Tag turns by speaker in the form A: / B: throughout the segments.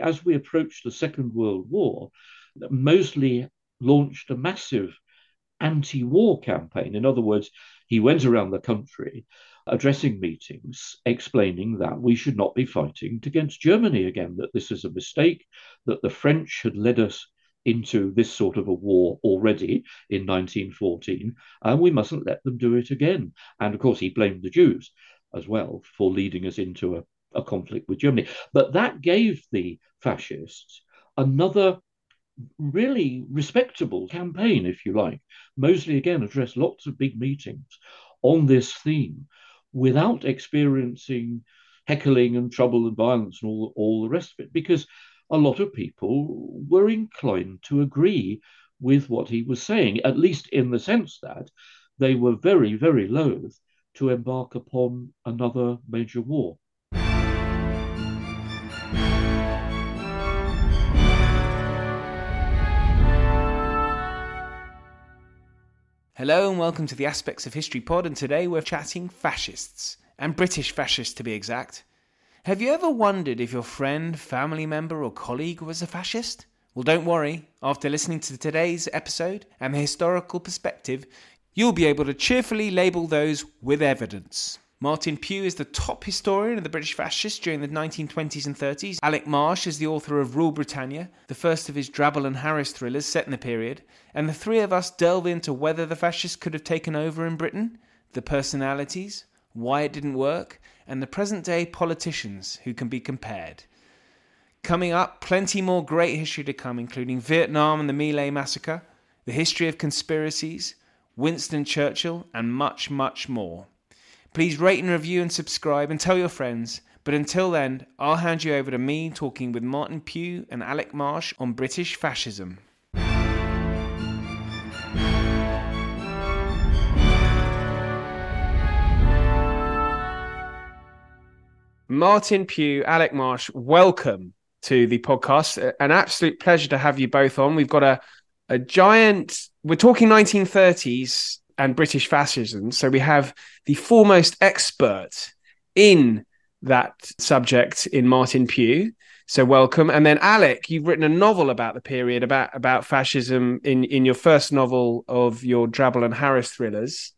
A: as we approached the Second World War, Mosley launched a massive anti war campaign. In other words, he went around the country addressing meetings, explaining that we should not be fighting against Germany again, that this is a mistake, that the French had led us into this sort of a war already in 1914, and we mustn't let them do it again. And of course, he blamed the Jews as well for leading us into a a conflict with Germany. But that gave the fascists another really respectable campaign, if you like. Mosley again addressed lots of big meetings on this theme without experiencing heckling and trouble and violence and all, all the rest of it, because a lot of people were inclined to agree with what he was saying, at least in the sense that they were very, very loath to embark upon another major war.
B: Hello and welcome to the Aspects of History pod, and today we're chatting fascists, and British fascists to be exact. Have you ever wondered if your friend, family member, or colleague was a fascist? Well, don't worry, after listening to today's episode and the historical perspective, you'll be able to cheerfully label those with evidence. Martin Pugh is the top historian of the British fascists during the 1920s and 30s. Alec Marsh is the author of Rule Britannia, the first of his Drabble and Harris thrillers set in the period. And the three of us delve into whether the fascists could have taken over in Britain, the personalities, why it didn't work, and the present day politicians who can be compared. Coming up, plenty more great history to come, including Vietnam and the Lai massacre, the history of conspiracies, Winston Churchill, and much, much more. Please rate and review and subscribe and tell your friends. But until then, I'll hand you over to me talking with Martin Pugh and Alec Marsh on British fascism. Martin Pugh, Alec Marsh, welcome to the podcast. An absolute pleasure to have you both on. We've got a, a giant, we're talking 1930s and British fascism. So we have the foremost expert in that subject in Martin Pugh. So welcome. And then Alec, you've written a novel about the period about about fascism in in your first novel of your Drabble and Harris thrillers.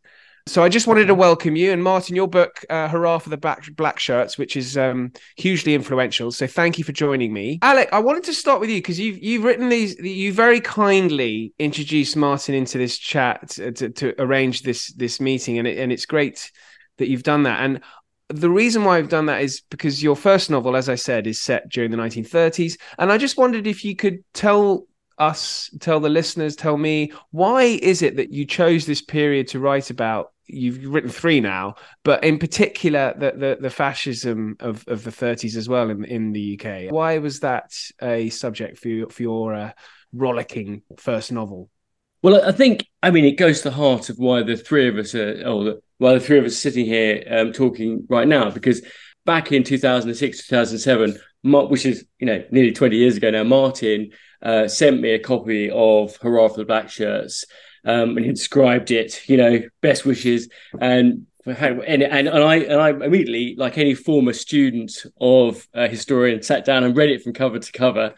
B: So I just wanted to welcome you and Martin, your book, uh, Hurrah for the Black, Black Shirts, which is um, hugely influential. So thank you for joining me, Alec. I wanted to start with you because you've you've written these. You very kindly introduced Martin into this chat to, to, to arrange this this meeting, and it, and it's great that you've done that. And the reason why I've done that is because your first novel, as I said, is set during the 1930s, and I just wondered if you could tell us, tell the listeners, tell me why is it that you chose this period to write about you've written three now, but in particular the the, the fascism of, of the 30s as well in in the UK. Why was that a subject for your, for your uh, rollicking first novel?
C: Well, I think I mean it goes to the heart of why the three of us are, or why the three of us are sitting here um, talking right now, because back in 2006 2007 which is you know nearly 20 years ago now martin uh, sent me a copy of hurrah for the black shirts um, and he described it, you know, best wishes. And and, and, and I and I immediately, like any former student of a historian, sat down and read it from cover to cover,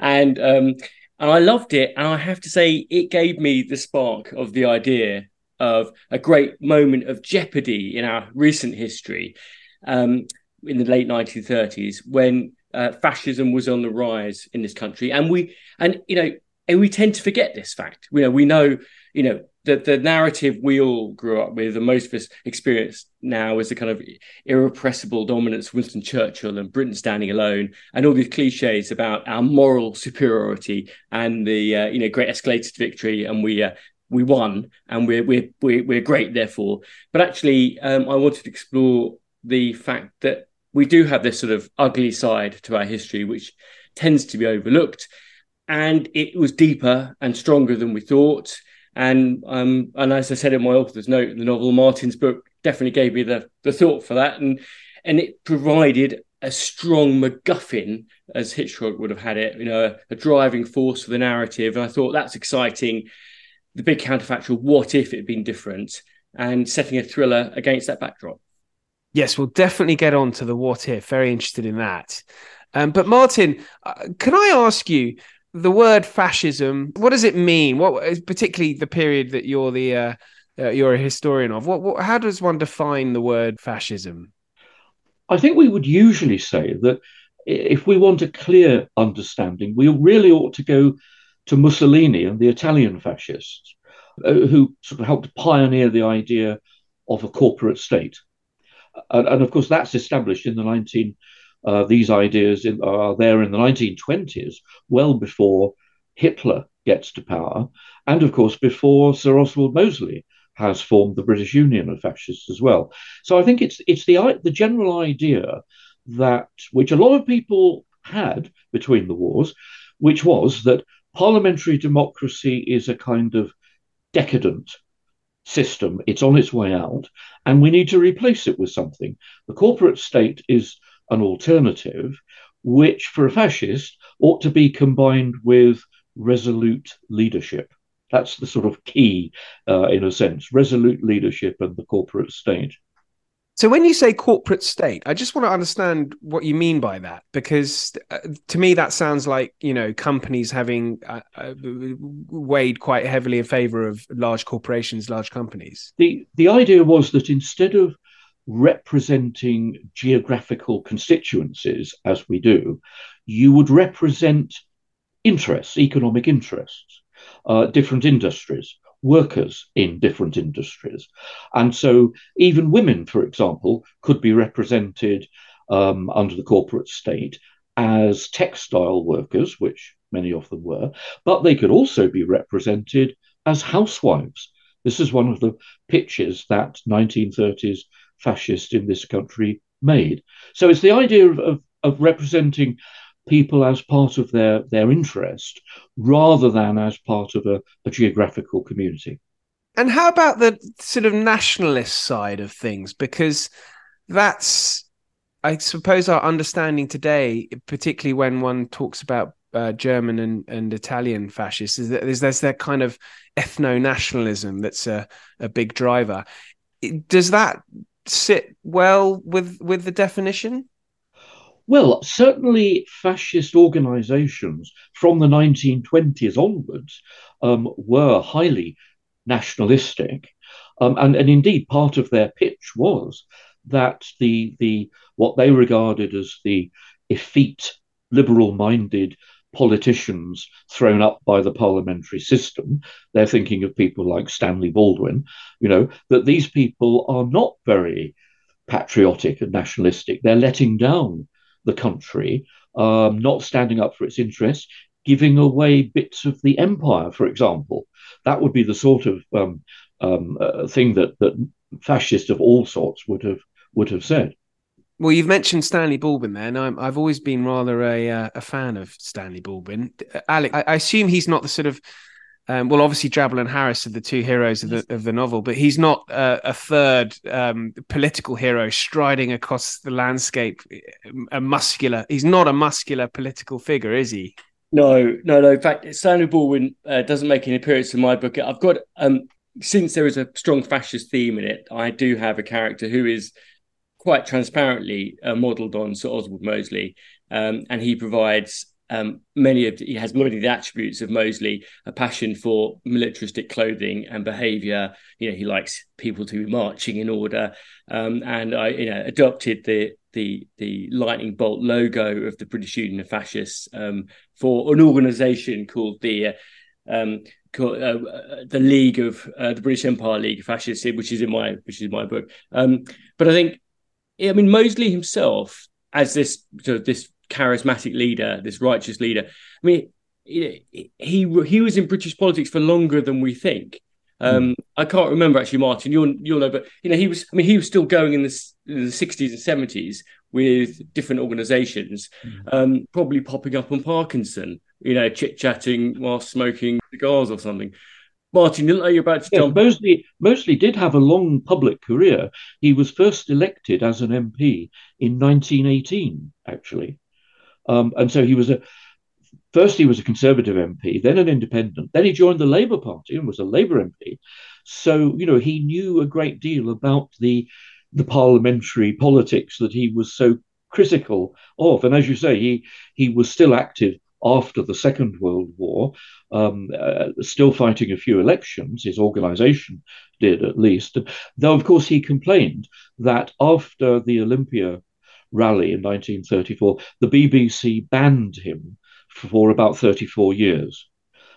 C: and um, and I loved it. And I have to say, it gave me the spark of the idea of a great moment of jeopardy in our recent history, um, in the late 1930s, when uh, fascism was on the rise in this country, and we and you know and we tend to forget this fact. You know, we know you know the the narrative we all grew up with, and most of us experience now, is the kind of irrepressible dominance of Winston Churchill and Britain standing alone, and all these cliches about our moral superiority and the uh, you know great escalated victory, and we. Uh, we won and we're, we're we're we're great therefore but actually um, i wanted to explore the fact that we do have this sort of ugly side to our history, which tends to be overlooked. And it was deeper and stronger than we thought. And um, and as I said in my author's note the novel, Martin's book definitely gave me the, the thought for that. And and it provided a strong MacGuffin, as Hitchcock would have had it, you know, a, a driving force for the narrative. And I thought that's exciting. The big counterfactual, what if it had been different? And setting a thriller against that backdrop.
B: Yes, we'll definitely get on to the what if. Very interested in that. Um, but Martin, uh, can I ask you the word fascism? What does it mean? What, particularly the period that you're the uh, uh, you're a historian of? What, what, how does one define the word fascism?
A: I think we would usually say that if we want a clear understanding, we really ought to go to Mussolini and the Italian fascists, uh, who sort of helped pioneer the idea of a corporate state. And, and of course, that's established in the 19 uh, these ideas in, are there in the 1920s, well before Hitler gets to power, and of course before Sir Oswald Mosley has formed the British Union of Fascists as well. So I think it's it's the the general idea that which a lot of people had between the wars, which was that parliamentary democracy is a kind of decadent system. It's on its way out, and we need to replace it with something. The corporate state is an alternative, which for a fascist ought to be combined with resolute leadership. That's the sort of key, uh, in a sense, resolute leadership and the corporate state.
B: So when you say corporate state, I just want to understand what you mean by that, because uh, to me that sounds like you know companies having uh, uh, weighed quite heavily in favor of large corporations, large companies.
A: The the idea was that instead of representing geographical constituencies as we do, you would represent interests, economic interests, uh, different industries, workers in different industries. And so even women, for example, could be represented um, under the corporate state as textile workers, which many of them were, but they could also be represented as housewives. This is one of the pitches that 1930s fascists in this country made. So it's the idea of, of, of representing people as part of their, their interest rather than as part of a, a geographical community.
B: And how about the sort of nationalist side of things? Because that's, I suppose, our understanding today, particularly when one talks about uh, German and, and Italian fascists, is that there's, there's that kind of ethno nationalism that's a, a big driver. Does that sit well with with the definition?
A: Well, certainly fascist organizations from the 1920s onwards um, were highly nationalistic. Um, and, and indeed, part of their pitch was that the, the what they regarded as the effete, liberal minded politicians thrown up by the parliamentary system. They're thinking of people like Stanley Baldwin, you know, that these people are not very patriotic and nationalistic. They're letting down the country, um, not standing up for its interests, giving away bits of the empire, for example. That would be the sort of um, um, uh, thing that that fascists of all sorts would have would have said.
B: Well, you've mentioned Stanley Baldwin there, and i have always been rather a uh, a fan of Stanley Baldwin. Alec, I, I, assume he's not the sort of um, well, obviously Drabble and Harris are the two heroes of the of the novel, but he's not uh, a third um, political hero striding across the landscape. A muscular, he's not a muscular political figure, is he?
C: No, no, no. In fact, Stanley Baldwin uh, doesn't make an appearance in my book. I've got um, since there is a strong fascist theme in it, I do have a character who is quite transparently uh, modelled on Sir Oswald Mosley, um, and he provides um, many of he has many of the attributes of Mosley, a passion for militaristic clothing and behaviour. You know, he likes people to be marching in order, um, and I, you know, adopted the the the lightning bolt logo of the British Union of Fascists um, for an organisation called the. Um, uh, uh, the League of uh, the British Empire League of Fascists, which is in my which is my book. Um, but I think I mean, Mosley himself, as this sort of this charismatic leader, this righteous leader. I mean, he he was in British politics for longer than we think. Um, mm. I can't remember actually, Martin. You'll you'll know, but you know he was. I mean, he was still going in the in the sixties and seventies with different organisations, mm. um, probably popping up on Parkinson. You know, chit chatting while smoking cigars or something. Martin, you know you're about to yeah, jump.
A: Mosley, Mosley did have a long public career. He was first elected as an MP in 1918, actually. Um, and so he was a first he was a Conservative MP, then an Independent, then he joined the Labour Party and was a Labour MP. So you know he knew a great deal about the the parliamentary politics that he was so critical of. And as you say, he he was still active after the Second World War, um, uh, still fighting a few elections. His organisation did at least, though of course he complained that after the Olympia rally in 1934, the BBC banned him for about 34 years.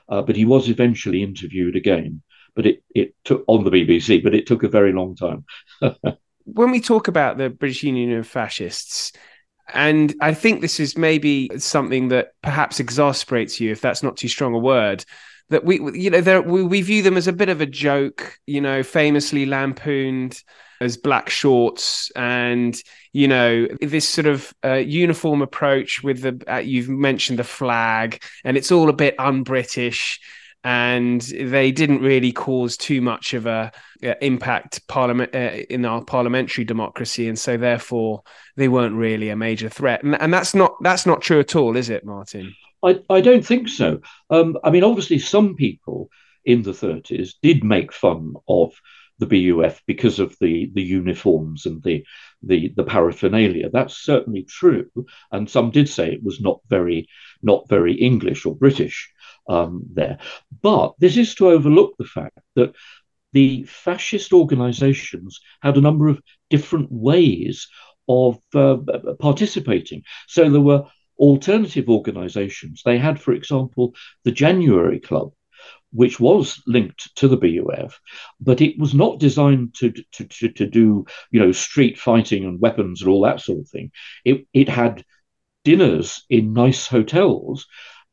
A: Uh, but he was eventually interviewed again. But it, it took on the BBC, but it took a very long time.
B: when we talk about the British Union of Fascists, and I think this is maybe something that perhaps exasperates you, if that's not too strong a word. That we, you know, we, we view them as a bit of a joke, you know, famously lampooned as black shorts and you know this sort of uh, uniform approach with the uh, you've mentioned the flag and it's all a bit un-british and they didn't really cause too much of a uh, impact parliament uh, in our parliamentary democracy and so therefore they weren't really a major threat. And, and that's not that's not true at all is it martin?
A: I, I don't think so. Um, i mean obviously some people in the 30s did make fun of the BUF because of the the uniforms and the the the paraphernalia. That's certainly true, and some did say it was not very not very English or British um, there. But this is to overlook the fact that the fascist organisations had a number of different ways of uh, participating. So there were alternative organisations. They had, for example, the January Club, which was linked to the BUF, but it was not designed to, to, to, to, do, you know, street fighting and weapons and all that sort of thing. It, it had dinners in nice hotels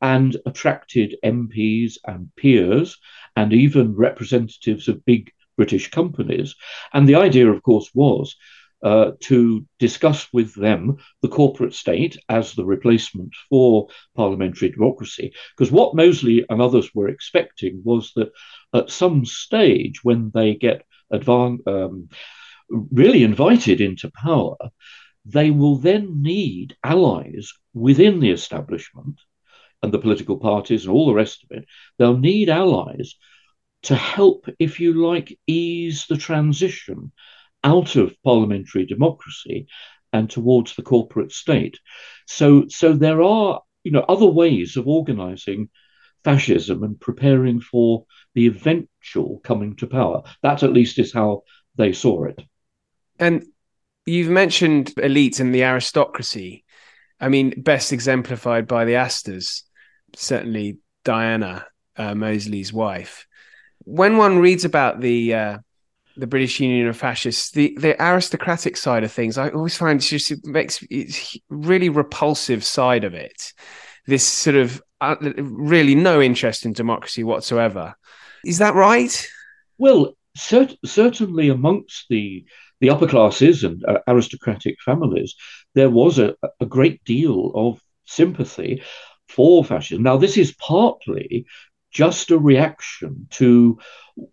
A: and attracted MPs and peers and even representatives of big British companies. And the idea, of course, was uh, to discuss with them the corporate state as the replacement for parliamentary democracy. Because what Mosley and others were expecting was that at some stage, when they get advan- um, really invited into power, they will then need allies within the establishment and the political parties and all the rest of it. They'll need allies to help, if you like, ease the transition out of parliamentary democracy and towards the corporate state. So, so there are you know other ways of organizing fascism and preparing for the eventual coming to power. That at least is how they saw it.
B: And you've mentioned elites and the aristocracy. I mean, best exemplified by the Astors, certainly Diana uh, Mosley's wife. When one reads about the uh, the British Union of Fascists, the the aristocratic side of things, I always find just it makes it's really repulsive side of it. This sort of uh, really no interest in democracy whatsoever. Is that right?
A: Well, cert- certainly amongst the the upper classes and uh, aristocratic families, there was a, a great deal of sympathy for fascism. Now, this is partly just a reaction to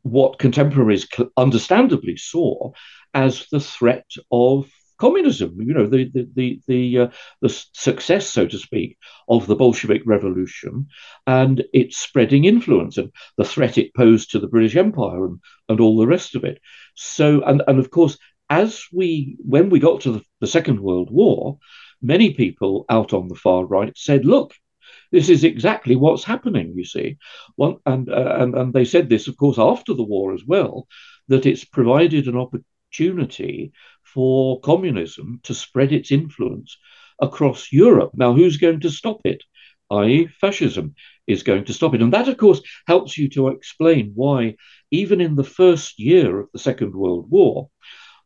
A: what contemporaries understandably saw as the threat of communism. You know, the the the the, uh, the success, so to speak, of the Bolshevik Revolution and its spreading influence and the threat it posed to the British Empire and and all the rest of it. So, and and of course, as we when we got to the, the Second World War, many people out on the far right said, "Look." This is exactly what's happening, you see. One, and, uh, and, and they said this, of course, after the war as well, that it's provided an opportunity for communism to spread its influence across Europe. Now, who's going to stop it? i.e., fascism is going to stop it. And that, of course, helps you to explain why, even in the first year of the Second World War,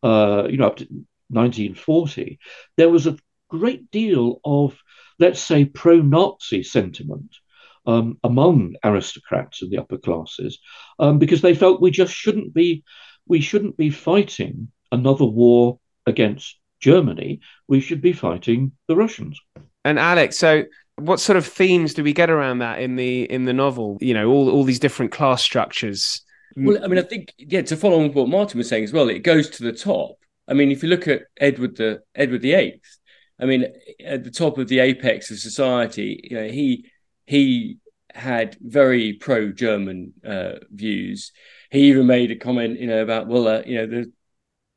A: uh, you know, up to 1940, there was a great deal of let's say, pro Nazi sentiment um, among aristocrats and the upper classes um, because they felt we just shouldn't be we shouldn't be fighting another war against Germany. We should be fighting the Russians.
B: And Alec, so what sort of themes do we get around that in the in the novel? You know, all all these different class structures.
C: Well, I mean, I think yeah. To follow on what Martin was saying as well, it goes to the top. I mean, if you look at Edward the Edward the Eighth, I mean, at the top of the apex of society, you know, he he had very pro-German uh, views. He even made a comment, you know, about well, uh, you know, the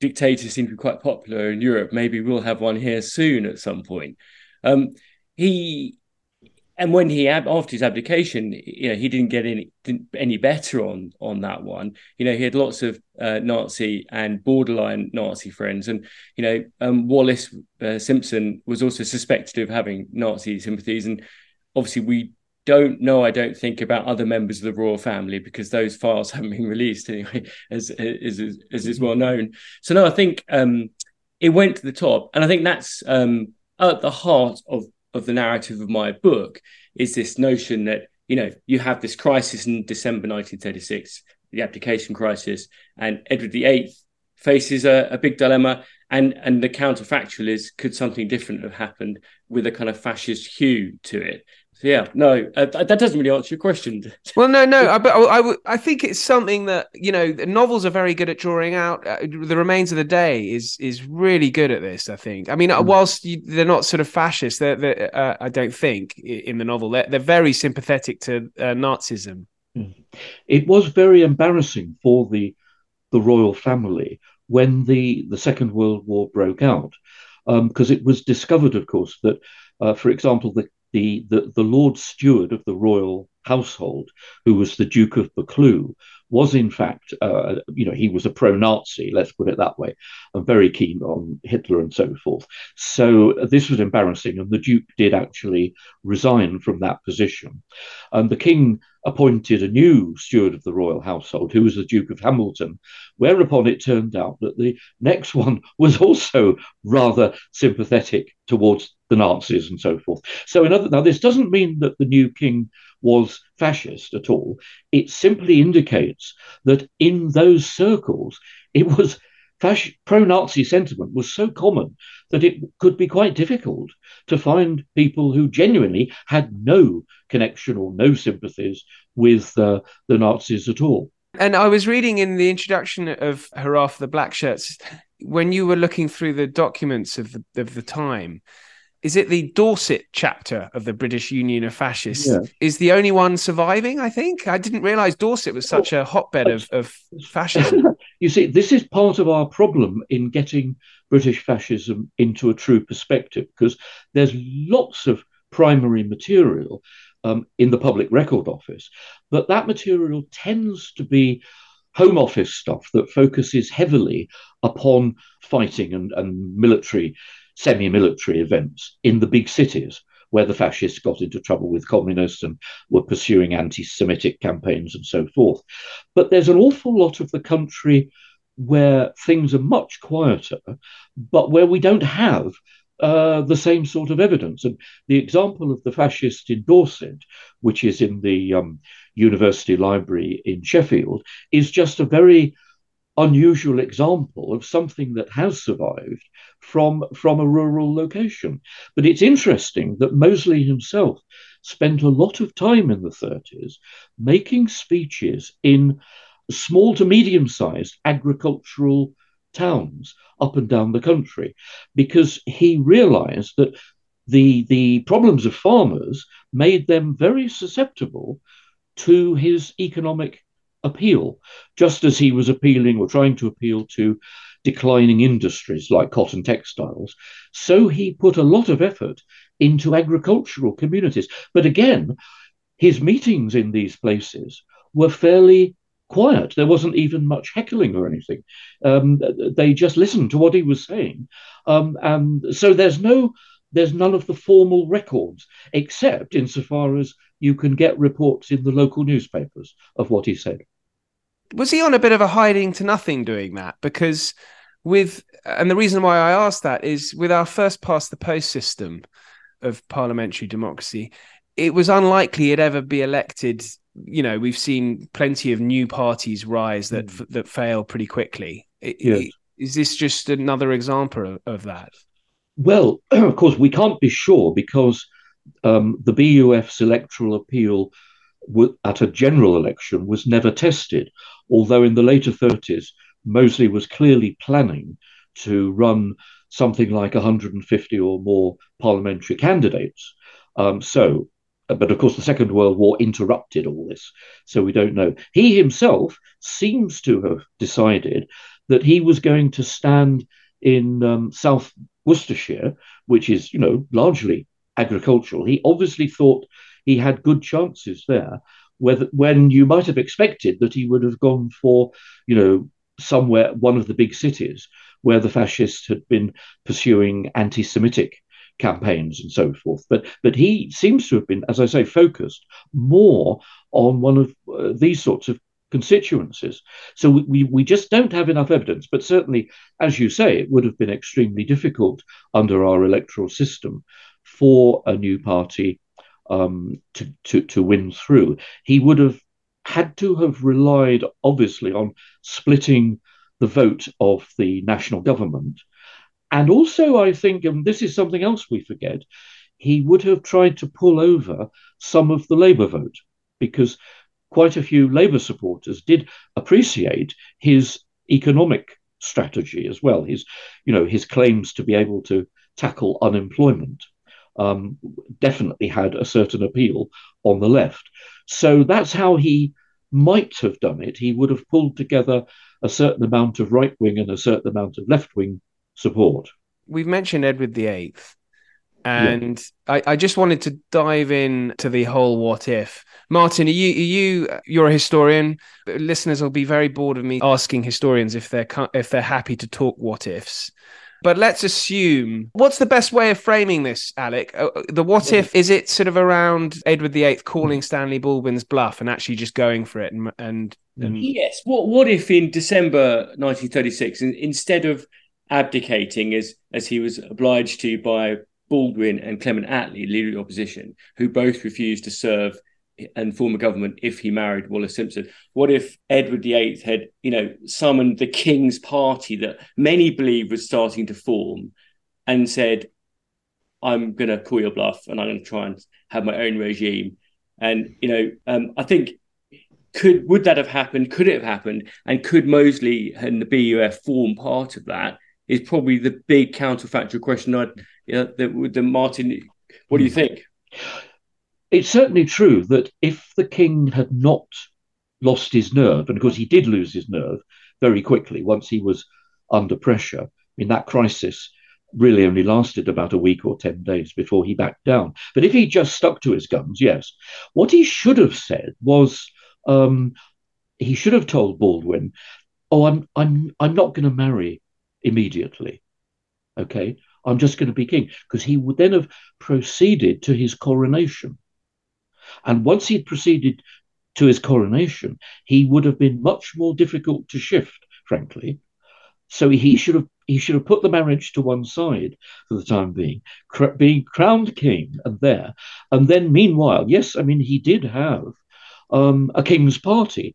C: dictators seem to be quite popular in Europe. Maybe we'll have one here soon at some point. Um, he and when he after his abdication, you know, he didn't get any any better on on that one. You know, he had lots of uh, Nazi and borderline Nazi friends, and you know, um, Wallis uh, Simpson was also suspected of having Nazi sympathies, and obviously we don't know, I don't think, about other members of the royal family because those files haven't been released anyway, as as, as, as is well known. So no, I think um, it went to the top, and I think that's um, at the heart of of the narrative of my book is this notion that you know you have this crisis in December 1936, the abdication crisis, and Edward VIII faces a, a big dilemma. And and the counterfactual is could something different have happened with a kind of fascist hue to it? Yeah, no, uh, that doesn't really answer your question.
B: well, no, no, I, but I, I, I think it's something that you know, novels are very good at drawing out. Uh, the remains of the day is is really good at this. I think. I mean, mm. whilst you, they're not sort of fascist, they're, they're uh, I don't think in the novel they're, they're very sympathetic to uh, Nazism.
A: Mm. It was very embarrassing for the the royal family when the the Second World War broke out, because um, it was discovered, of course, that. Uh, for example, the the, the, the Lord Steward of the royal household, who was the Duke of Buccleuch, was in fact, uh, you know, he was a pro-Nazi, let's put it that way, and very keen on Hitler and so forth. So this was embarrassing, and the Duke did actually resign from that position. And the King appointed a new steward of the royal household, who was the Duke of Hamilton, whereupon it turned out that the next one was also rather sympathetic towards the Nazis and so forth. So, in other, now this doesn't mean that the new king was fascist at all. It simply indicates that in those circles, it was pro-Nazi sentiment was so common that it could be quite difficult to find people who genuinely had no connection or no sympathies with uh, the Nazis at all.
B: And I was reading in the introduction of Hurrah for the Black Shirts, when you were looking through the documents of the, of the time, is it the Dorset chapter of the British Union of Fascists yeah. is the only one surviving? I think I didn't realize Dorset was such a hotbed of, of fascism.
A: you see, this is part of our problem in getting British fascism into a true perspective because there's lots of primary material um, in the Public Record Office, but that material tends to be Home Office stuff that focuses heavily upon fighting and, and military semi military events in the big cities where the fascists got into trouble with communists and were pursuing anti Semitic campaigns and so forth. But there's an awful lot of the country where things are much quieter, but where we don't have uh, the same sort of evidence. And the example of the fascist in Dorset, which is in the um, University Library in Sheffield, is just a very unusual example of something that has survived from, from a rural location. But it's interesting that Mosley himself spent a lot of time in the 30s making speeches in small to medium sized agricultural towns up and down the country because he realized that the, the problems of farmers made them very susceptible to his economic appeal, just as he was appealing or trying to appeal to declining industries like cotton textiles. So he put a lot of effort into agricultural communities. But again, his meetings in these places were fairly quiet. There wasn't even much heckling or anything. Um, they just listened to what he was saying. Um, and so there's no there's none of the formal records, except insofar as you can get reports in the local newspapers of what he said.
B: Was he on a bit of a hiding to nothing doing that? Because with, and the reason why I asked that is with our first past the post system of parliamentary democracy, it was unlikely he'd ever be elected. You know, we've seen plenty of new parties rise that mm. that fail pretty quickly. Yes. Is this just another example of, of that?
A: Well, of course, we can't be sure because um, the BUF's electoral appeal at a general election was never tested, although in the later 30s, Mosley was clearly planning to run something like 150 or more parliamentary candidates. Um, so, but of course, the Second World War interrupted all this, so we don't know. He himself seems to have decided that he was going to stand in um, South Worcestershire, which is, you know, largely agricultural. He obviously thought he had good chances there, whether, when you might have expected that he would have gone for, you know, somewhere, one of the big cities where the fascists had been pursuing anti Semitic campaigns and so forth. But but he seems to have been, as I say, focused more on one of uh, these sorts of constituencies. So we, we, we just don't have enough evidence. But certainly, as you say, it would have been extremely difficult under our electoral system for a new party um, to, to, to win through. He would have had to have relied, obviously, on splitting the vote of the national government. And also, I think, and this is something else we forget, he would have tried to pull over some of the Labour vote because quite a few Labour supporters did appreciate his economic strategy as well. His, you know, his claims to be able to tackle unemployment um, definitely had a certain appeal on the left. So that's how he might have done it. He would have pulled together a certain amount of right wing and a certain amount of left wing support.
B: We've mentioned Edward VIII, and yeah. I, I, just wanted to dive in to the whole what if. Martin, are you, are you you're a historian. Listeners will be very bored of me asking historians if they're if they're happy to talk what ifs. But let's assume what's the best way of framing this, Alec? Uh, uh, the what if is it sort of around Edward VIII calling Stanley Baldwin's bluff and actually just going for it and and, and...
C: yes. What what if in December 1936, instead of abdicating as as he was obliged to by Baldwin and Clement Attlee, leader of the opposition, who both refused to serve and form a government if he married Wallis Simpson? What if Edward VIII had, you know, summoned the King's Party that many believe was starting to form and said, I'm going to call your bluff and I'm going to try and have my own regime? And, you know, um, I think could would that have happened? Could it have happened? And could Mosley and the BUF form part of that? Is probably the big counterfactual question. I, you know, the, the Martin, what do you think?
A: It's certainly true that if the king had not lost his nerve, and of course he did lose his nerve very quickly once he was under pressure, I mean, that crisis really only lasted about a week or 10 days before he backed down. But if he just stuck to his guns, yes. What he should have said was um, he should have told Baldwin, Oh, I'm, I'm, I'm not going to marry immediately. Okay. I'm just going to be king. Because he would then have proceeded to his coronation. And once he'd proceeded to his coronation, he would have been much more difficult to shift, frankly. So he should have he should have put the marriage to one side for the time being, cr- being crowned king and there, and then meanwhile, yes, I mean he did have um, a king's party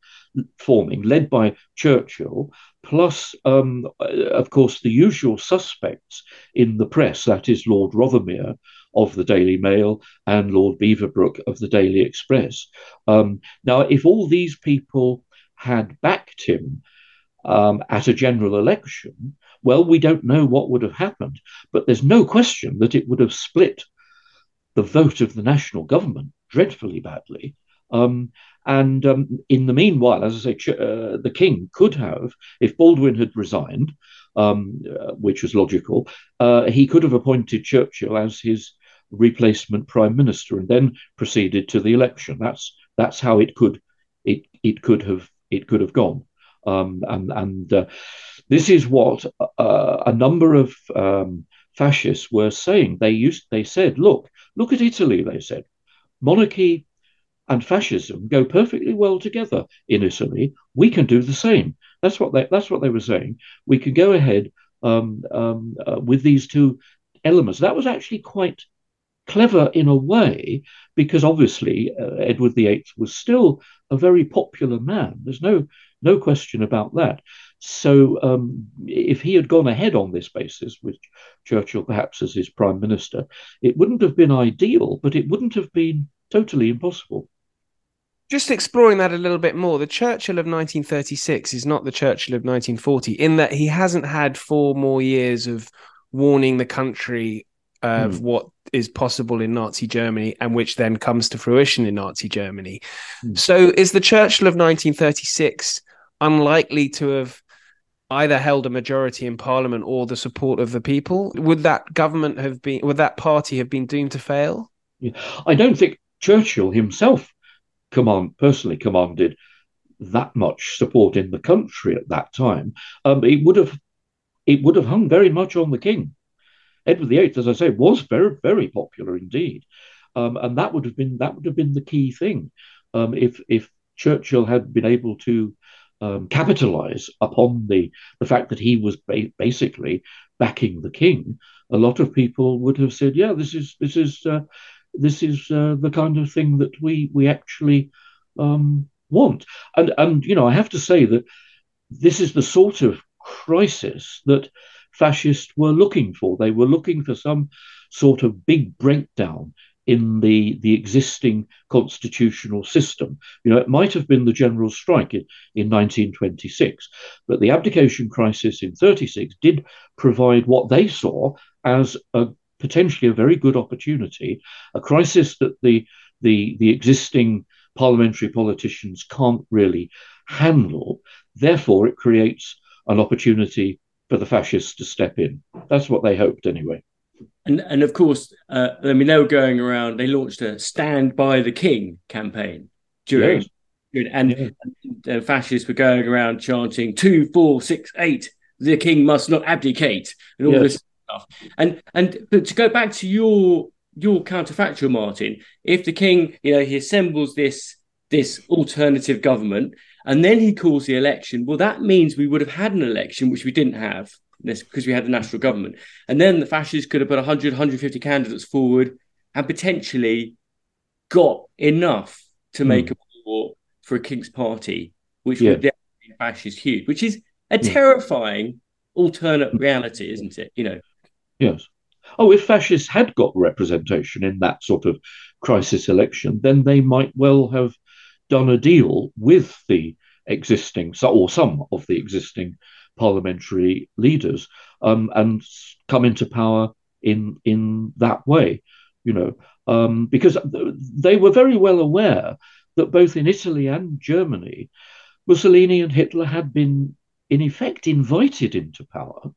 A: forming, led by Churchill, plus, um, of course, the usual suspects in the press, that is Lord Rothermere, of the Daily Mail and Lord Beaverbrook of the Daily Express. Um, now, if all these people had backed him um, at a general election, well, we don't know what would have happened, but there's no question that it would have split the vote of the national government dreadfully badly. Um, and um, in the meanwhile, as I say, uh, the king could have, if Baldwin had resigned, um, uh, which was logical, uh, he could have appointed Churchill as his replacement prime minister and then proceeded to the election. That's that's how it could it it could have it could have gone. Um, and and uh, this is what uh, a number of um, fascists were saying. They used they said, look, look at Italy. They said, monarchy and fascism go perfectly well together in Italy. We can do the same. That's what they that's what they were saying. We can go ahead um, um, uh, with these two elements. That was actually quite clever in a way because obviously uh, Edward VIII was still a very popular man. There's no no question about that. So um, if he had gone ahead on this basis, with Churchill perhaps as his prime minister, it wouldn't have been ideal, but it wouldn't have been totally impossible.
B: Just exploring that a little bit more, the Churchill of 1936 is not the Churchill of 1940 in that he hasn't had four more years of warning the country of mm. what is possible in Nazi Germany and which then comes to fruition in Nazi Germany. Mm. So is the Churchill of 1936 unlikely to have either held a majority in parliament or the support of the people, would that government have been, would that party have been doomed to fail?
A: I don't think Churchill himself command personally commanded that much support in the country at that time. Um, it would have it would have hung very much on the king. Edward VIII, as I say, was very very popular indeed, um, and that would have been that would have been the key thing. Um, if if Churchill had been able to um, capitalize upon the the fact that he was ba- basically backing the king, a lot of people would have said, "Yeah, this is this is uh, this is uh, the kind of thing that we we actually um, want." And and you know, I have to say that this is the sort of crisis that fascists were looking for. They were looking for some sort of big breakdown in the, the existing constitutional system. You know, it might have been the general strike in, in 1926, but the abdication crisis in 36 did provide what they saw as a potentially a very good opportunity, a crisis that the the, the existing parliamentary politicians can't really handle. Therefore, it creates an opportunity for the fascists to step in. That's what they hoped, anyway.
C: And and of course, uh, I mean, they were going around. They launched a "Stand by the King" campaign during, yes. and, yeah. and, fascists were going around chanting two, four, six, eight. The king must not abdicate, and all yes. this stuff. And and but to go back to your your counterfactual, Martin, if the king, you know, he assembles this this alternative government, and then he calls the election, well, that means we would have had an election which we didn't have because we had the national government. And then the fascists could have put 100, 150 candidates forward and potentially got enough to mm. make a war for a King's Party, which yeah. would be fascist huge, which is a hmm. terrifying alternate reality, isn't it? You know.
A: Yes. Oh, if fascists had got representation in that sort of crisis election, then they might well have done a deal with the existing, or some of the existing parliamentary leaders um, and come into power in in that way, you know, um, because they were very well aware that both in Italy and Germany, Mussolini and Hitler had been in effect invited into power.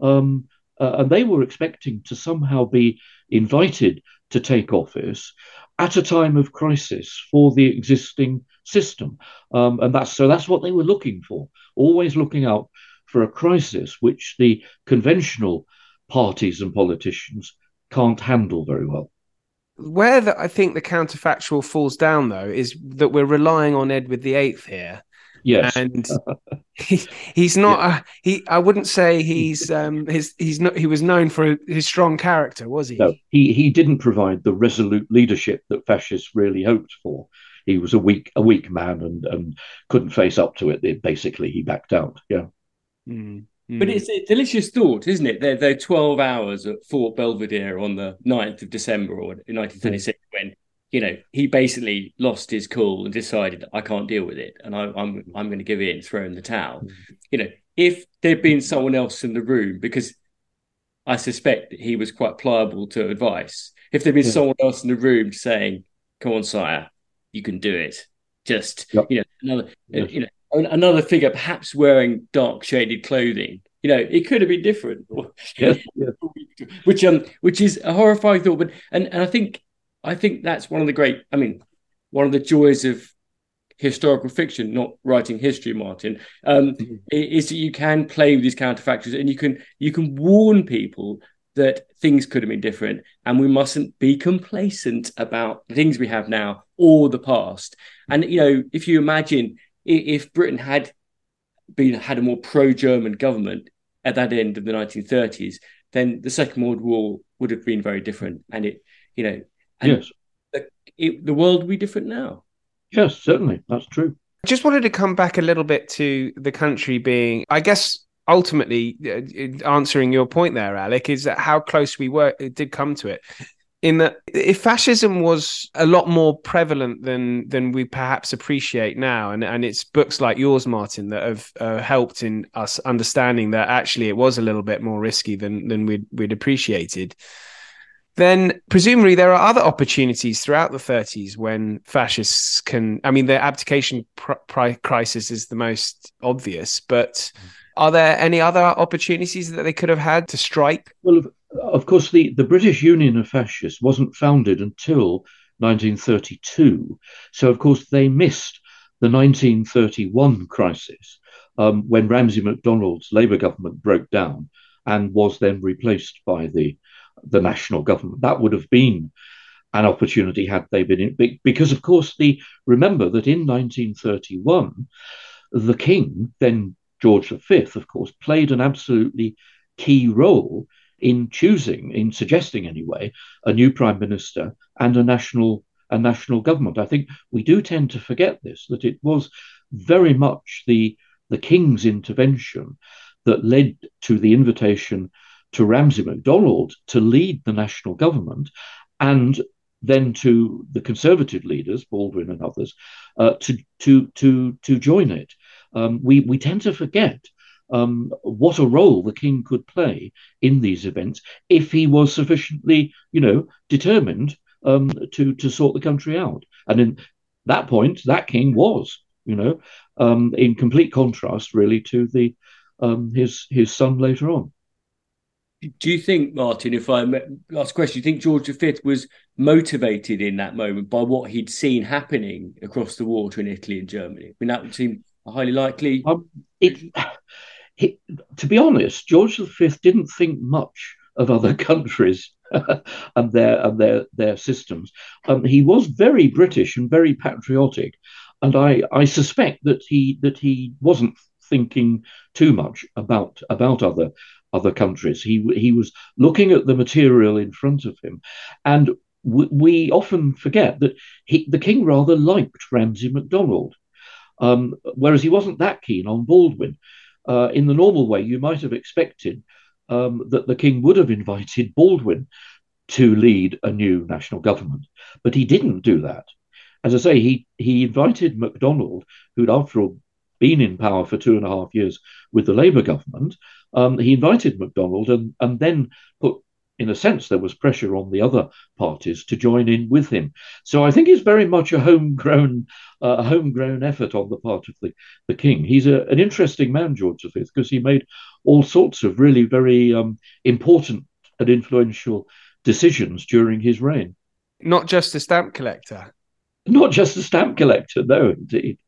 A: Um, uh, and they were expecting to somehow be invited to take office at a time of crisis for the existing system. Um, and that's so that's what they were looking for, always looking out for a crisis which the conventional parties and politicians can't handle very well.
B: Where the, I think the counterfactual falls down, though, is that we're relying on Edward VIII here.
A: Yes,
B: and he, he's not. Yeah. A, he, I wouldn't say he's. Um, his, he's not. He was known for his strong character, was he?
A: No, he he didn't provide the resolute leadership that fascists really hoped for. He was a weak a weak man and and couldn't face up to it. Basically, he backed out. Yeah.
C: Mm, But it's a delicious thought, isn't it? They're, they're 12 hours at Fort Belvedere on the 9th of December or in 1936 mm. when, you know, he basically lost his cool and decided, I can't deal with it. And I, am I'm, I'm going to give in, throw in the towel. Mm. You know, if there'd been someone else in the room, because I suspect that he was quite pliable to advice, if there'd been yeah. someone else in the room saying, come on, sire, you can do it. Just, yep. you know, another, you know, another figure perhaps wearing dark shaded clothing you know it could have been different
A: yeah,
C: which um which is a horrifying thought but and, and i think i think that's one of the great i mean one of the joys of historical fiction not writing history martin um mm-hmm. is that you can play with these counterfactuals and you can you can warn people that things could have been different and we mustn't be complacent about the things we have now or the past and you know if you imagine if Britain had been had a more pro-German government at that end of the 1930s, then the Second World War would have been very different, and it you know.
A: Yes.
C: The, it, the world would be different now.
A: Yes, certainly. That's true.
B: I just wanted to come back a little bit to the country being, I guess, ultimately uh, answering your point there, Alec, is that how close we were, it did come to it. In that, if fascism was a lot more prevalent than than we perhaps appreciate now, and and it's books like yours, Martin, that have uh, helped in us understanding that actually it was a little bit more risky than than we'd we'd appreciated then presumably there are other opportunities throughout the 30s when fascists can i mean the abdication pr- pr- crisis is the most obvious but are there any other opportunities that they could have had to strike?
A: Well of, of course the, the british union of fascists wasn't founded until 1932 so of course they missed the 1931 crisis um, when ramsay macdonald's labour government broke down and was then replaced by the the national government. That would have been an opportunity had they been in, because, of course, the remember that in 1931, the king, then George V, of course, played an absolutely key role in choosing, in suggesting anyway, a new prime minister and a national a national government. I think we do tend to forget this that it was very much the the king's intervention that led to the invitation to Ramsay MacDonald to lead the national government and then to the conservative leaders, Baldwin and others, uh, to, to, to, to join it. Um, we, we tend to forget um, what a role the king could play in these events if he was sufficiently, you know, determined um, to, to sort the country out. And in that point, that king was, you know, um, in complete contrast, really, to the um, his his son later on.
C: Do you think, Martin, if I last question, do you think George V was motivated in that moment by what he'd seen happening across the water in Italy and Germany? I mean, that would seem highly likely. Um,
A: it, it, to be honest, George V didn't think much of other countries and their and their their systems. Um, he was very British and very patriotic, and I I suspect that he that he wasn't thinking too much about about other other countries. He he was looking at the material in front of him, and w- we often forget that he, the king rather liked Ramsay MacDonald, um, whereas he wasn't that keen on Baldwin. Uh, in the normal way, you might have expected um, that the king would have invited Baldwin to lead a new national government, but he didn't do that. As I say, he he invited MacDonald, who'd after all been in power for two and a half years with the Labour government, um, he invited MacDonald and, and then put, in a sense, there was pressure on the other parties to join in with him. So I think it's very much a homegrown, uh, a homegrown effort on the part of the, the king. He's a, an interesting man, George V, because he made all sorts of really very um, important and influential decisions during his reign.
B: Not just a stamp collector.
A: Not just a stamp collector, no, indeed.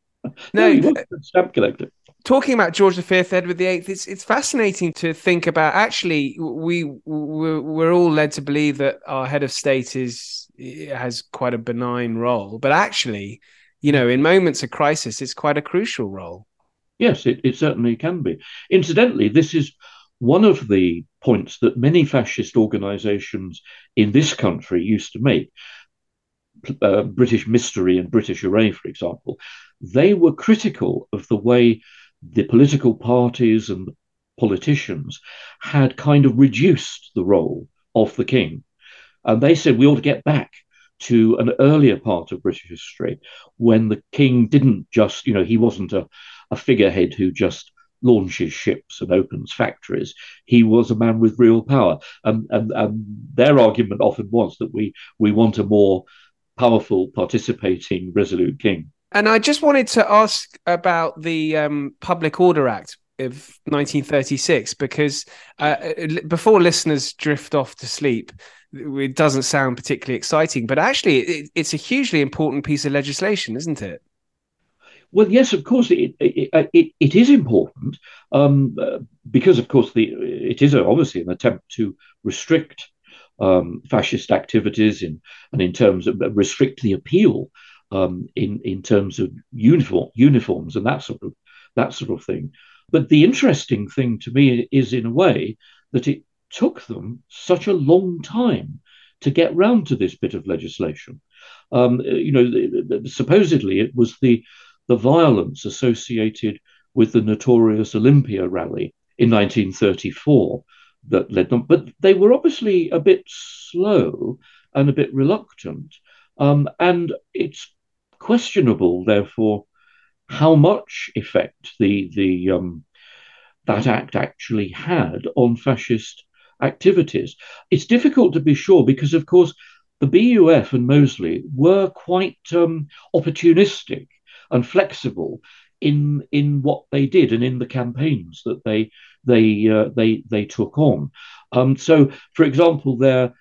B: No,
A: he was a stamp collector
B: talking about George V, Edward VIII, it's it's fascinating to think about. Actually, we we're, we're all led to believe that our head of state is has quite a benign role, but actually, you know, in moments of crisis, it's quite a crucial role.
A: Yes, it, it certainly can be. Incidentally, this is one of the points that many fascist organizations in this country used to make. Uh, British Mistery and British Array, for example, they were critical of the way the political parties and the politicians had kind of reduced the role of the king. And they said we ought to get back to an earlier part of British history when the king didn't just, you know, he wasn't a, a figurehead who just launches ships and opens factories. He was a man with real power. And, and, and their argument often was that we, we want a more powerful, participating, resolute king.
B: And I just wanted to ask about the um, Public Order Act of 1936 because uh, before listeners drift off to sleep, it doesn't sound particularly exciting, but actually, it, it's a hugely important piece of legislation, isn't it?
A: Well, yes, of course, it it, it, it is important um, uh, because, of course, the it is obviously an attempt to restrict um, fascist activities in and in terms of restrict the appeal um, in in terms of uniform uniforms and that sort of that sort of thing. But the interesting thing to me is, in a way, that it took them such a long time to get round to this bit of legislation. Um, you know, supposedly it was the the violence associated with the notorious Olympia rally in 1934 that led them, but they were obviously a bit slow and a bit reluctant. Um, and it's questionable, therefore, how much effect the the um, that act actually had on fascist activities. It's difficult to be sure because, of course, the BUF and Mosley were quite um, opportunistic and flexible in in what they did and in the campaigns that they they uh, they they took on. Um, so, for example, their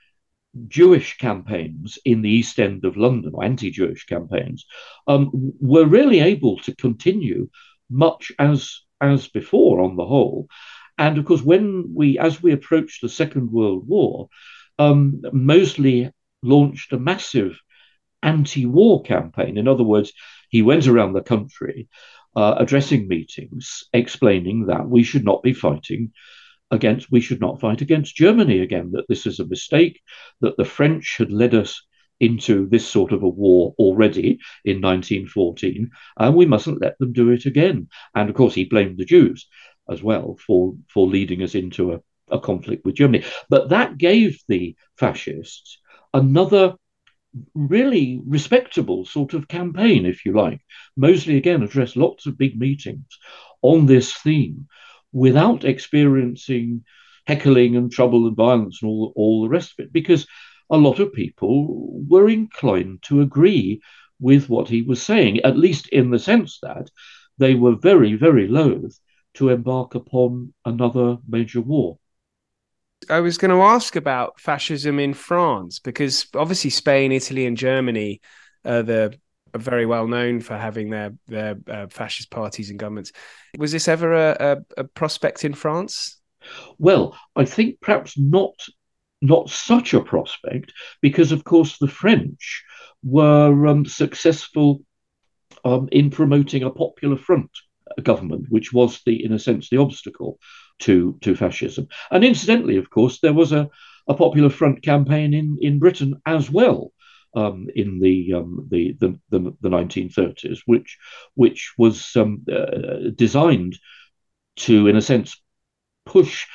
A: Jewish campaigns in the East End of London, or anti-Jewish campaigns, um, were really able to continue much as as before on the whole. And of course, when we, as we approached the Second World War, um, Mosley launched a massive anti-war campaign. In other words, he went around the country uh, addressing meetings, explaining that we should not be fighting against, we should not fight against Germany again, that this is a mistake, that the French had led us into this sort of a war already in 1914, and we mustn't let them do it again. And of course, he blamed the Jews as well for, for leading us into a, a conflict with Germany. But that gave the fascists another really respectable sort of campaign, if you like. Mosley again addressed lots of big meetings on this theme without experiencing heckling and trouble and violence and all, all the rest of it, because a lot of people were inclined to agree with what he was saying, at least in the sense that they were very, very loath to embark upon another major war.
B: I was going to ask about fascism in France because obviously Spain, Italy, and Germany are the are very well known for having their their uh, fascist parties and governments. Was this ever a, a, a, prospect in France?
A: Well, I think perhaps not not such a prospect because, of course, the French were um, successful um, in promoting a popular front government, which was the, in a sense, the obstacle to to fascism. And incidentally, of course, there was a, a popular front campaign in, in Britain as well. Um, in the, um, the, the, the the 1930s, which which was um, uh, designed to, in a sense, push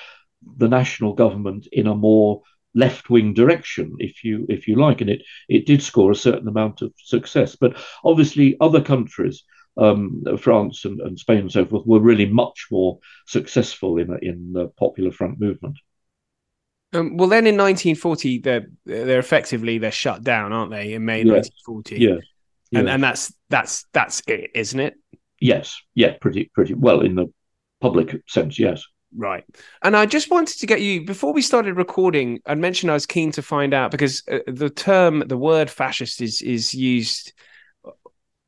A: the national government in a more left wing direction, if you if you like, and it it did score a certain amount of success. But obviously, other countries um, France and, and, Spain and so forth were really much more successful in in the Popular Front movement.
B: Um, well, then in 1940, they're they're effectively they're shut down, aren't they? In May yeah. 1940,
A: yeah.
B: yeah, and and that's that's that's it, isn't it?
A: Yes, yeah, pretty pretty well in the public sense, yes.
B: Right. And I just wanted to get you before we started recording. I mentioned I was keen to find out because uh, the term, the word fascist is is used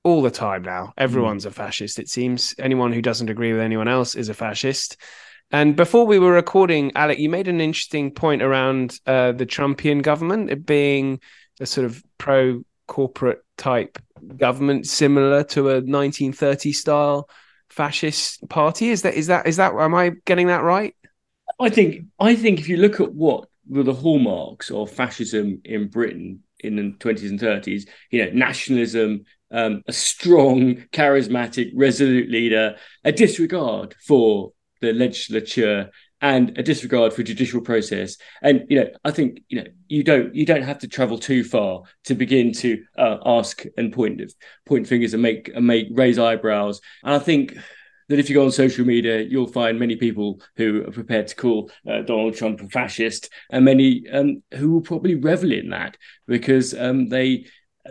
B: all the time now. Hmm. Everyone's mm. a fascist, it seems. Anyone who doesn't agree with anyone else is a fascist. And before we were recording, Alec, you made an interesting point around uh, the Trumpian government, it being a sort of pro corporate type government, similar to a 1930 style fascist party. Is that is that is that am I getting that right?
C: I think I think if you look at what were the hallmarks of fascism in Britain in the 20s and 30s, you know, nationalism, um, a strong, charismatic, resolute leader, a disregard for the legislature and a disregard for judicial process. And you know, I think you know you don't you don't have to travel too far to begin to uh, ask and point point fingers and make and make raise eyebrows. And I think that if you go on social media, you'll find many people who are prepared to call uh, Donald Trump a fascist, and many um, who will probably revel in that because um, they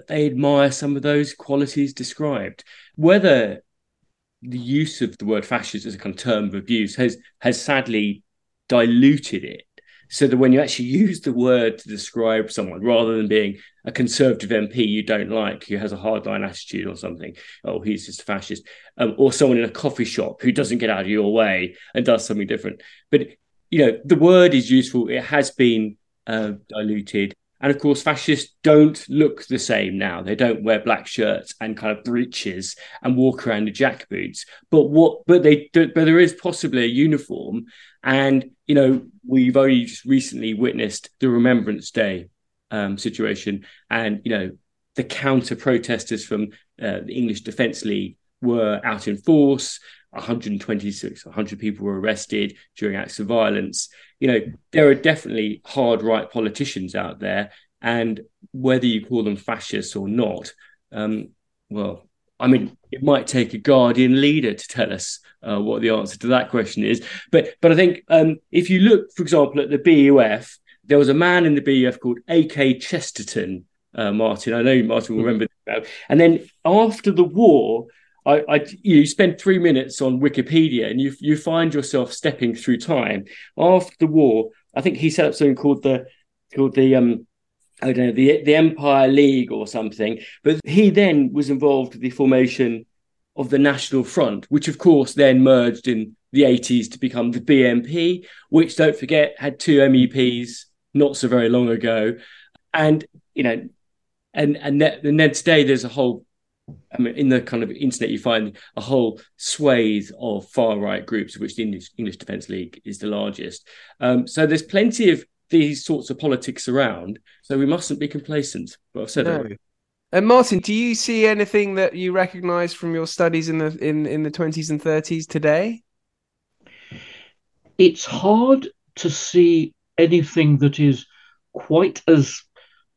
C: they admire some of those qualities described. Whether the use of the word fascist as a kind of term of abuse has has sadly diluted it so that when you actually use the word to describe someone rather than being a conservative MP you don't like who has a hardline attitude or something, oh, he's just a fascist, um, or someone in a coffee shop who doesn't get out of your way and does something different. But you know, the word is useful. It has been uh, diluted. And of course, fascists don't look the same now. They don't wear black shirts and kind of breeches and walk around in jackboots. But what? But they. But there is possibly a uniform. And you know, we've only just recently witnessed the Remembrance Day um, situation, and you know the counter protesters from uh, the English Defence League were out in force. 126, 100 people were arrested during acts of violence. You know, there are definitely hard right politicians out there, and whether you call them fascists or not, um, well, I mean, it might take a Guardian leader to tell us uh, what the answer to that question is. But but I think um, if you look, for example, at the BUF, there was a man in the BUF called A.K. Chesterton. Uh, Martin, I know Martin will remember. That. And then after the war, I, I, you spend three minutes on Wikipedia and you you find yourself stepping through time. After the war, I think he set up something called the called the um I don't know the the Empire League or something. But he then was involved with the formation of the National Front, which of course then merged in the 80s to become the BNP, which don't forget had two MEPs not so very long ago, and you know, and and, and then today there's a whole I mean, in the kind of internet, you find a whole swathe of far right groups, of which the English, English Defence League is the largest. Um, so there's plenty of these sorts of politics around. So we mustn't be complacent. But I've said no. it.
B: And Martin, do you see anything that you recognise from your studies in the in in the twenties and thirties today?
A: It's hard to see anything that is quite as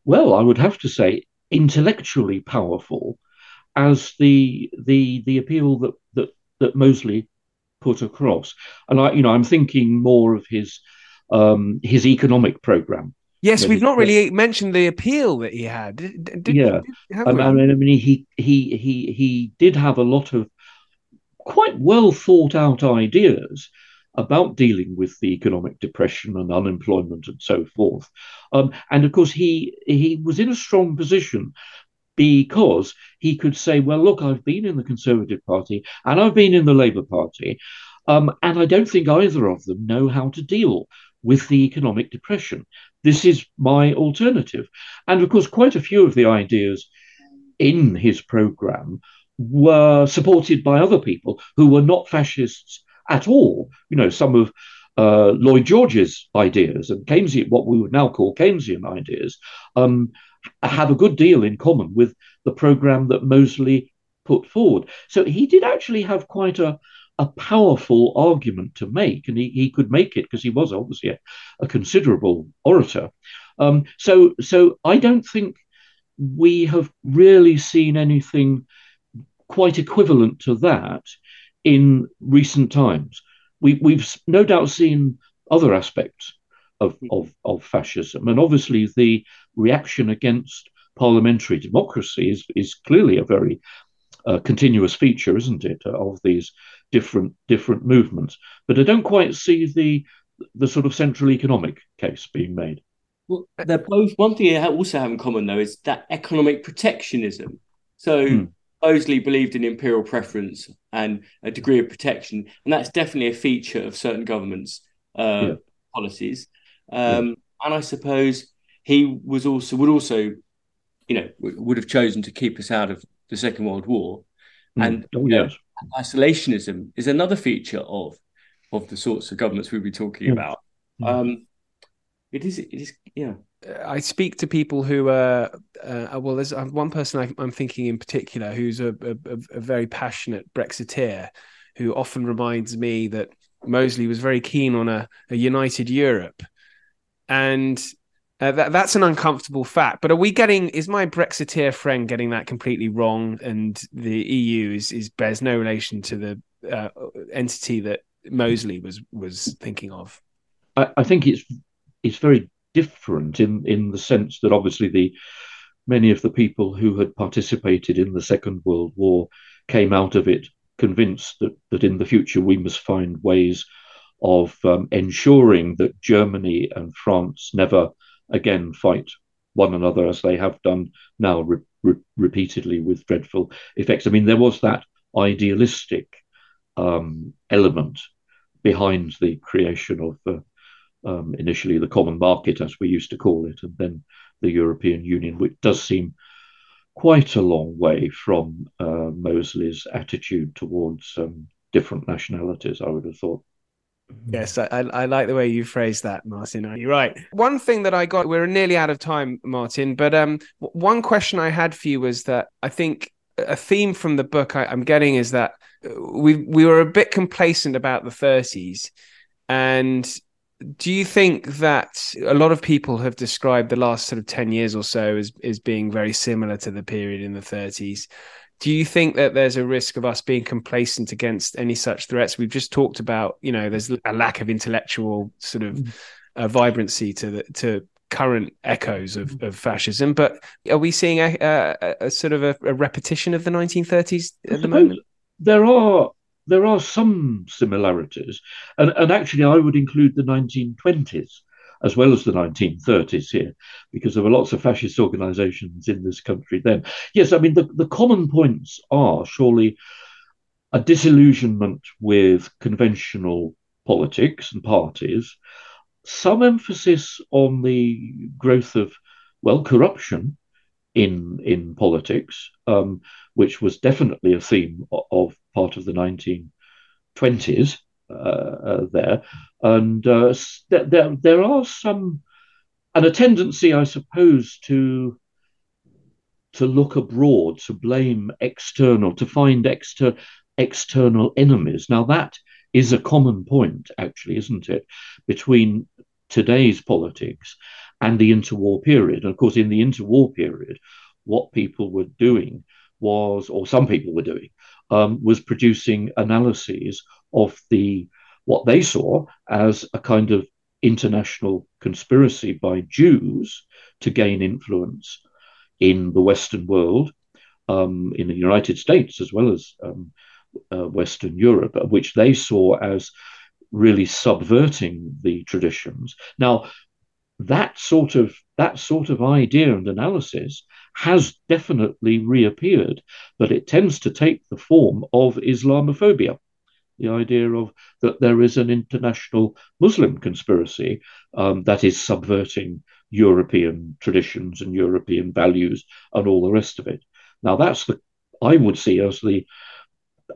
A: well. I would have to say intellectually powerful as the the the appeal that that that Mosley put across. And I, you know, I'm thinking more of his um, his economic program.
B: Yes, we've not really mentioned the appeal that he had.
A: Did, yeah, did, I, mean, I mean, he he he he did have a lot of quite well thought out ideas about dealing with the economic depression and unemployment and so forth. Um, and of course, he he was in a strong position because he could say, well, look, I've been in the Conservative Party and I've been in the Labour Party, um, and I don't think either of them know how to deal with the economic depression. This is my alternative. And of course, quite a few of the ideas in his programme were supported by other people who were not fascists at all. You know, some of uh, Lloyd George's ideas and Keynesian, what we would now call Keynesian ideas, um, have a good deal in common with the program that Mosley put forward. So he did actually have quite a, a powerful argument to make, and he, he could make it because he was obviously a, a considerable orator. Um, so, so I don't think we have really seen anything quite equivalent to that in recent times. We, we've no doubt seen other aspects of, of, of fascism, and obviously the reaction against parliamentary democracy is, is clearly a very uh, continuous feature, isn't it, of these different different movements? But I don't quite see the the sort of central economic case being made.
C: Well, they're both. One thing they also have in common, though, is that economic protectionism. So hmm. Believed in imperial preference and a degree of protection, and that's definitely a feature of certain governments' uh, yeah. policies. Um, yeah. And I suppose he was also would also, you know, would have chosen to keep us out of the Second World War, mm. and oh, yes. know, isolationism is another feature of of the sorts of governments we'll be talking mm. about. Mm. Um, it is, it is, yeah.
B: I speak to people who are uh, well. There's uh, one person I, am thinking in particular who's a, a, a, very passionate Brexiteer, who often reminds me that Mosley was very keen on a, a united Europe, and uh, that, that's an uncomfortable fact. But are we getting? Is my Brexiteer friend getting that completely wrong? And the EU is, is bears no relation to the uh, entity that Mosley was was thinking of.
A: I, I, think it's it's very different in in the sense that obviously the many of the people who had participated in the Second World War came out of it convinced that that in the future we must find ways of um, ensuring that Germany and France never again fight one another as they have done now re- re- repeatedly with dreadful effects. I mean, there was that idealistic um, element behind the creation of um, initially the common market, as we used to call it, and then the European Union, which does seem quite a long way from uh, Mosley's attitude towards um, different nationalities, I would have thought.
B: Yes, I, I like the way you phrased that, Martin. You're right. One thing that I got, we're nearly out of time, Martin, but um, one question I had for you was that I think a theme from the book I, I'm getting is that we we were a bit complacent about the 30s, and do you think that a lot of people have described the last sort of 10 years or so as, as being very similar to the period in the 30s? Do you think that there's a risk of us being complacent against any such threats? We've just talked about, you know, there's a lack of intellectual sort of mm. uh, vibrancy to the to current echoes of, of fascism. But are we seeing a, a, a sort of a, a, repetition of the 1930s at the moment?
A: There are there are some similarities, and, and actually, I would include the 1920s as well as the 1930s here, because there were lots of fascist organizations in this country then. Yes, I mean, the, the common points are surely a disillusionment with conventional politics and parties, some emphasis on the growth of, well, corruption in in politics, um, which was definitely a theme of, of part of the 1920s uh, uh, there, and uh, there there are some and a tendency, I suppose, to to look abroad, to blame external, to find exter- external enemies. Now that is a common point, actually, isn't it, between today's politics and the interwar period. And of course, in the interwar period, what people were doing was, or some people were doing, um, was producing analyses of the what they saw as a kind of international conspiracy by Jews to gain influence in the Western world, um, in the United States as well as um, uh, Western Europe, which they saw as really subverting the traditions. Now, that sort of that sort of idea and analysis has definitely reappeared, but it tends to take the form of Islamophobia. The idea of that there is an international Muslim conspiracy um, that is subverting European traditions and European values and all the rest of it. Now, that's the I would see as the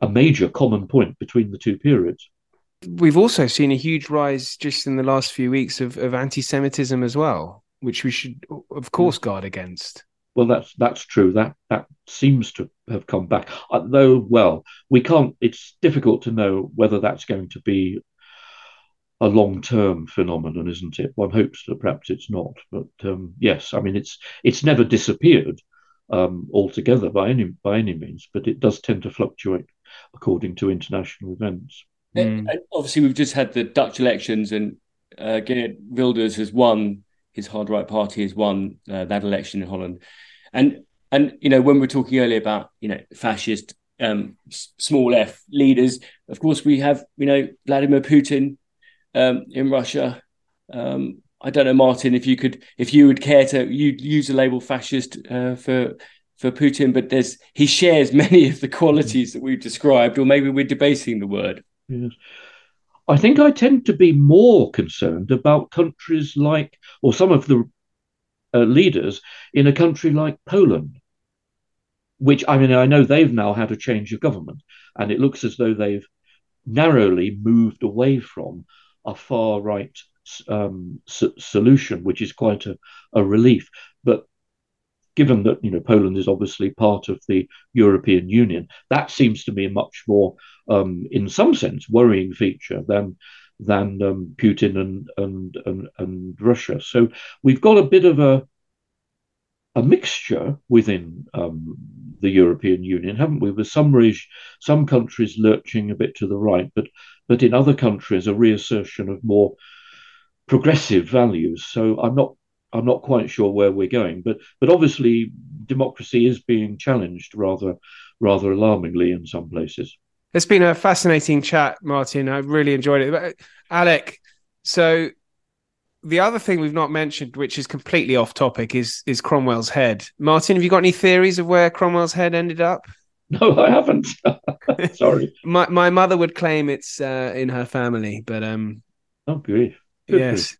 A: a major common point between the two periods.
B: We've also seen a huge rise just in the last few weeks of, of anti-Semitism as well, which we should, of course, guard against.
A: Well, that's that's true. That that seems to have come back. Uh, though, well, we can't. It's difficult to know whether that's going to be a long-term phenomenon, isn't it? One hopes that perhaps it's not, but um, yes, I mean it's it's never disappeared um, altogether by any by any means, but it does tend to fluctuate according to international events.
C: Mm. Obviously, we've just had the Dutch elections, and uh, Geert Wilders has won. His hard right party has won uh, that election in Holland, and and you know when we are talking earlier about you know fascist um, small f leaders, of course we have you know Vladimir Putin um, in Russia. Um, I don't know, Martin, if you could, if you would care to you use the label fascist uh, for for Putin, but there's he shares many of the qualities that we've described, or maybe we're debating the word.
A: Yes. I think I tend to be more concerned about countries like, or some of the uh, leaders in a country like Poland, which I mean, I know they've now had a change of government, and it looks as though they've narrowly moved away from a far right um, solution, which is quite a, a relief. But given that you know Poland is obviously part of the European Union, that seems to me a much more, um, in some sense, worrying feature than than um, Putin and, and and and Russia. So we've got a bit of a a mixture within um, the European Union, haven't we? With some reg- some countries lurching a bit to the right, but but in other countries a reassertion of more progressive values. So I'm not I'm not quite sure where we're going, but but obviously democracy is being challenged rather rather alarmingly in some places.
B: It's been a fascinating chat, Martin. I really enjoyed it. But Alec, so the other thing we've not mentioned, which is completely off topic, is is Cromwell's head. Martin, have you got any theories of where Cromwell's head ended up?
A: No, I haven't. Sorry.
B: my my mother would claim it's uh, in her family, but um.
A: Oh, grief.
B: Good yes,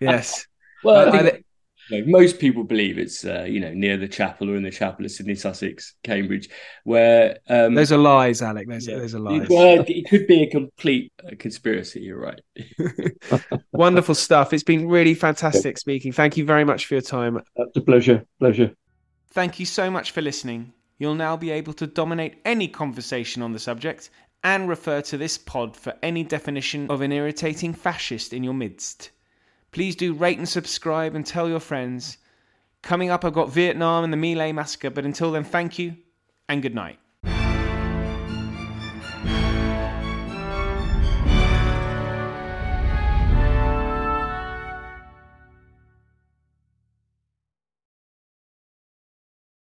B: yes.
C: Well, I think, you know, most people believe it's uh, you know near the chapel or in the chapel of Sidney Sussex, Cambridge, where um,
B: those are lies, Alec. Those, yeah. those are lies.
C: Well, it could be a complete uh, conspiracy. You're right.
B: Wonderful stuff. It's been really fantastic speaking. Thank you very much for your time.
A: It's a pleasure. Pleasure.
B: Thank you so much for listening. You'll now be able to dominate any conversation on the subject and refer to this pod for any definition of an irritating fascist in your midst. Please do rate and subscribe and tell your friends. Coming up, I've got Vietnam and the Lai massacre, but until then, thank you and good night.